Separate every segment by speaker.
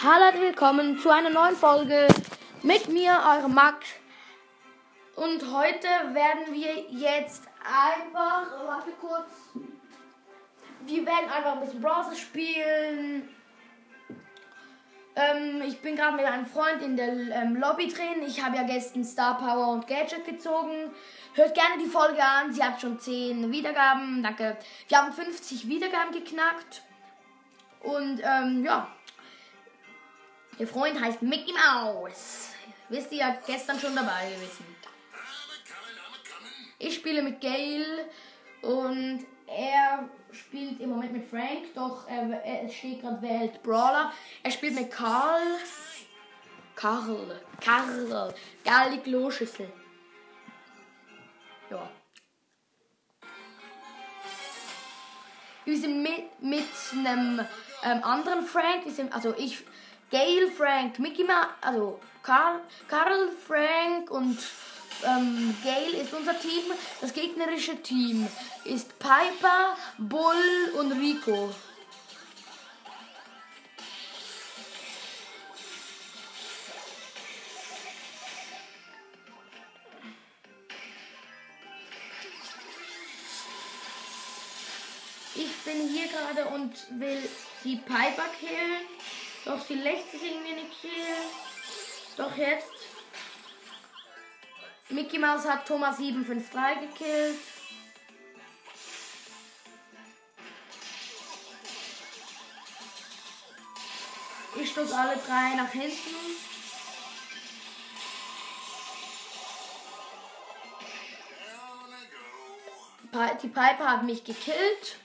Speaker 1: Hallo, willkommen zu einer neuen Folge mit mir, eurem Max. Und heute werden wir jetzt einfach, warte kurz, wir werden einfach ein bisschen Browser spielen. Ähm, ich bin gerade mit einem Freund in der ähm, Lobby drin. Ich habe ja gestern Star Power und Gadget gezogen. Hört gerne die Folge an. Sie hat schon 10 Wiedergaben. Danke. Wir haben 50 Wiedergaben geknackt. Und ähm, ja. Der Freund heißt Mickey Mouse. Wisst ihr ja gestern schon dabei gewesen. Ich spiele mit Gail und er spielt im Moment mit Frank, doch er, er steht gerade Welt Brawler. Er spielt mit Karl. Karl. Karl. Geile Kloschüssel. Ja. Wir sind mit, mit einem ähm, anderen Frank, wir sind, also ich, Gail, Frank, Mickey Mouse, also Karl, Frank und ähm, Gale ist unser Team. Das gegnerische Team ist Piper, Bull und Rico. Ich bin hier gerade und will die Piper killen. Doch sie lässt sich irgendwie nicht killen. Doch jetzt. Mickey Mouse hat Thomas 753 gekillt. Ich stoße alle drei nach hinten. Die Piper hat mich gekillt.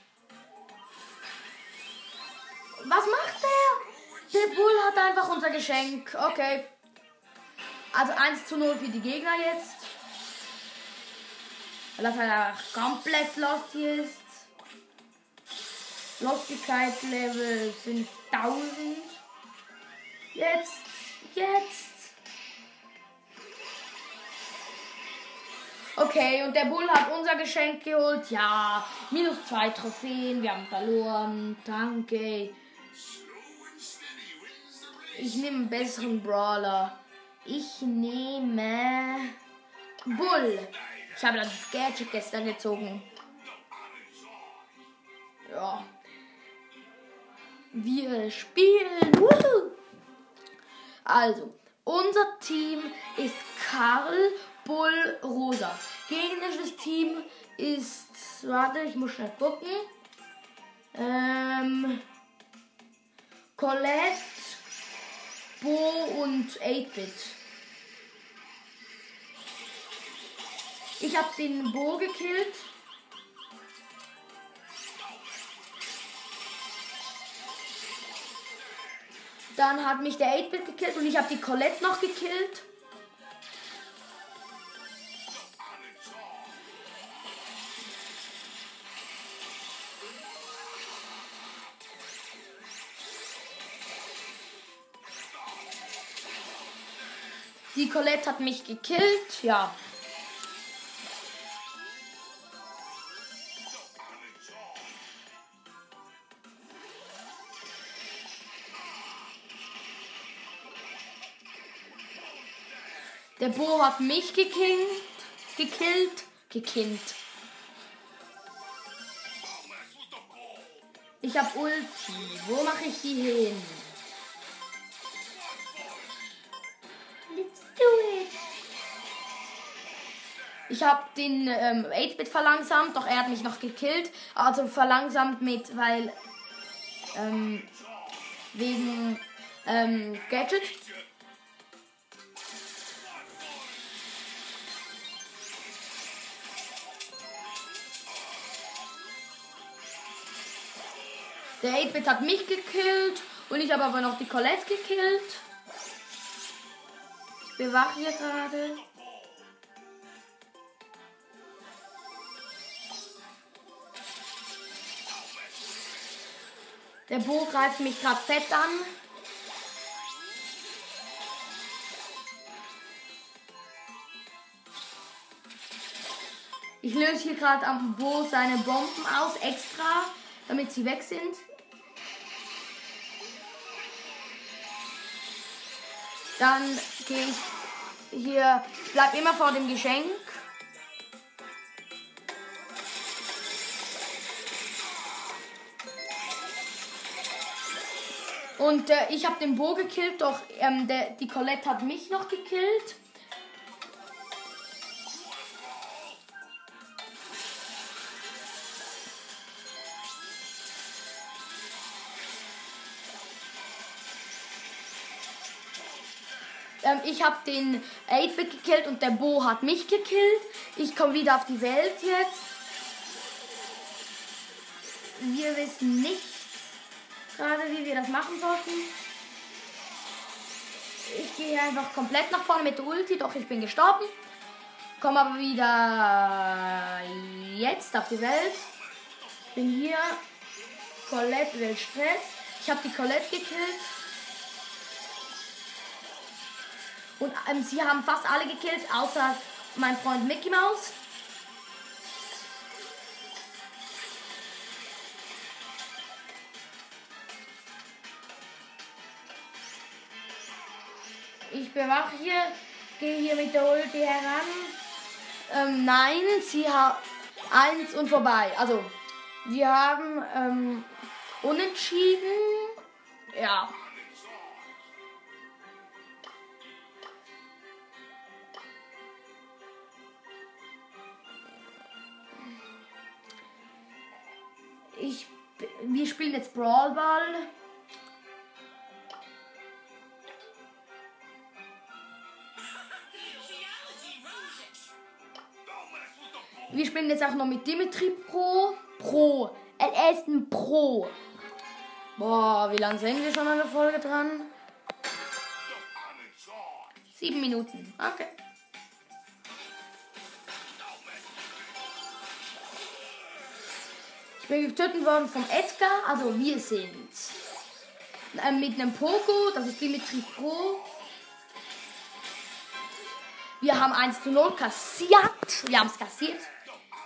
Speaker 1: Bull hat einfach unser Geschenk. Okay. Also 1 zu 0 für die Gegner jetzt. Weil das halt einfach komplett lost hier ist. Lustigkeit Level 5000. Jetzt, jetzt. Okay, und der Bull hat unser Geschenk geholt. Ja, minus zwei Trophäen. Wir haben verloren. Danke. Ich nehme einen besseren Brawler. Ich nehme Bull. Ich habe das Gadget gestern gezogen. Ja. Wir spielen. Also, unser Team ist Karl, Bull, Rosa. Gegnerisches Team ist. Warte, ich muss schnell gucken. Ähm. Colette, Bo und 8-Bit. Ich habe den Bo gekillt. Dann hat mich der 8-Bit gekillt und ich habe die Colette noch gekillt. Die Colette hat mich gekillt, ja. Der Bo hat mich gekillt, gekillt, gekillt. Ich hab Ulti. Wo mache ich die hin? Ich habe den ähm, 8-Bit verlangsamt, doch er hat mich noch gekillt. Also verlangsamt mit, weil ähm, wegen ähm, Gadget. Der 8-Bit hat mich gekillt und ich habe aber noch die Colette gekillt. Ich bewache hier gerade. Der Bo greift mich gerade fett an. Ich löse hier gerade am Bo seine Bomben aus, extra, damit sie weg sind. Dann gehe ich hier, bleib immer vor dem Geschenk. Und äh, ich habe den Bo gekillt, doch ähm, der, die Colette hat mich noch gekillt. Ähm, ich habe den 8-Bit gekillt und der Bo hat mich gekillt. Ich komme wieder auf die Welt jetzt. Wir wissen nicht gerade, wie wir das machen sollten. Ich gehe einfach komplett nach vorne mit der Ulti, doch ich bin gestorben. Komme aber wieder jetzt auf die Welt. Bin hier. Colette will Stress. Ich habe die Colette gekillt. Und ähm, sie haben fast alle gekillt, außer mein Freund Mickey Mouse. Ich bewache hier, gehe hier mit der Ulti heran. Ähm, nein, sie haben eins und vorbei. Also, wir haben ähm, unentschieden. Ja. Ich, wir spielen jetzt Brawl Ball. Wir spielen jetzt auch noch mit Dimitri Pro. Pro. Er ist ein Pro. Boah, wie lange sind wir schon an der Folge dran? Sieben Minuten. Okay. Ich bin getötet worden vom Edgar. Also wir sind äh, mit einem Poco. Das ist Dimitri Pro. Wir haben 1 zu 0 kassiert. Wir haben es kassiert.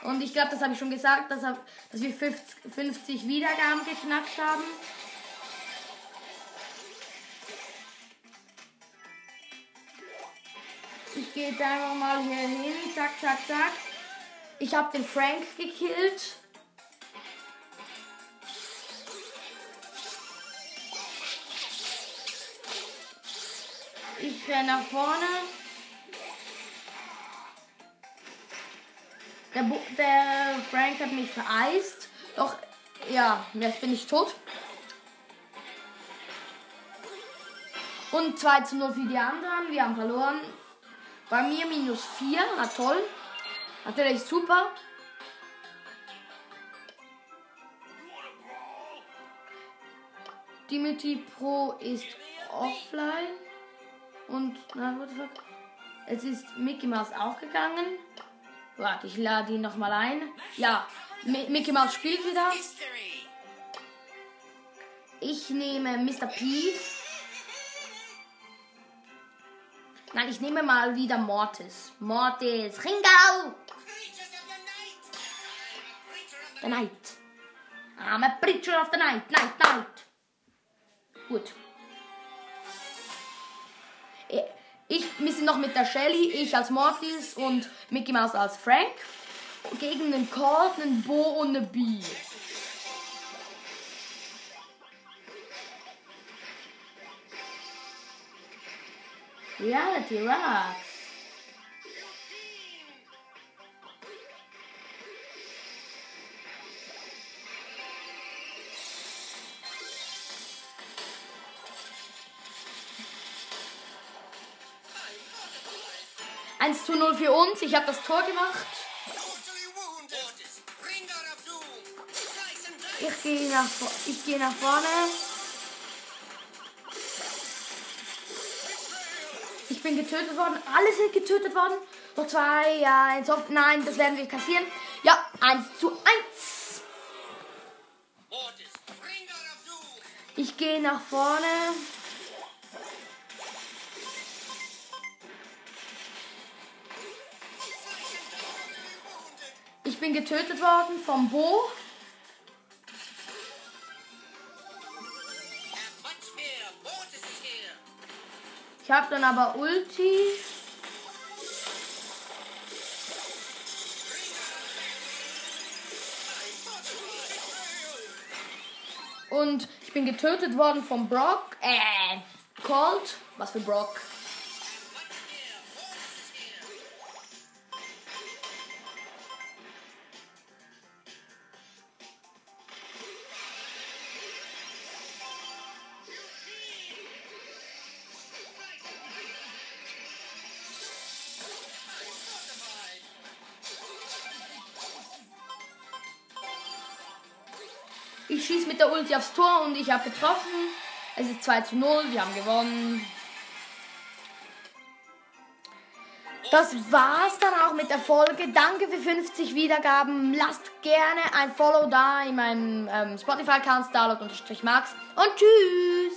Speaker 1: Und ich glaube, das habe ich schon gesagt, dass, dass wir 50, 50 Wiedergaben geknackt haben. Ich gehe jetzt einfach mal hier hin. Zack, zack, zack. Ich habe den Frank gekillt. Ich renne nach vorne. Der, Bo der Frank hat mich vereist. Doch, ja, jetzt bin ich tot. Und 2 zu 0 für die anderen. Wir haben verloren. Bei mir minus 4. Na toll. Natürlich super. Dimitri Pro ist offline. Und, na, what the fuck? Es ist Mickey Mouse auch gegangen. Warte, ich lade ihn nochmal ein. Ja, M Mickey Mouse spielt wieder. Ich nehme Mr. P. Nein, ich nehme mal wieder Mortis. Mortis, Ringau! The Night. I'm a preacher of the night. Night, night. Gut. Ich, wir sind noch mit der Shelly, ich als Mortis und Mickey Mouse als Frank. Gegen einen Colt, einen Bo und eine Bee. Reality rocks. 1 zu 0 für uns. Ich habe das Tor gemacht. Ich gehe nach, gehe nach vorne. Ich bin getötet worden. Alle sind getötet worden. Noch zwei, ja, eins auf. Nein, das werden wir kassieren. Ja, 1 zu 1. Ich gehe nach vorne. Ich bin getötet worden vom Bo. Ich habe dann aber Ulti. Und ich bin getötet worden vom Brock. Äh, Colt. Was für Brock? Ich schieße mit der Ulti aufs Tor und ich habe getroffen. Es ist 2 zu 0, wir haben gewonnen. Das war's dann auch mit der Folge. Danke für 50 Wiedergaben. Lasst gerne ein Follow da in meinem ähm, Spotify-Account, starlord-max. Und tschüss!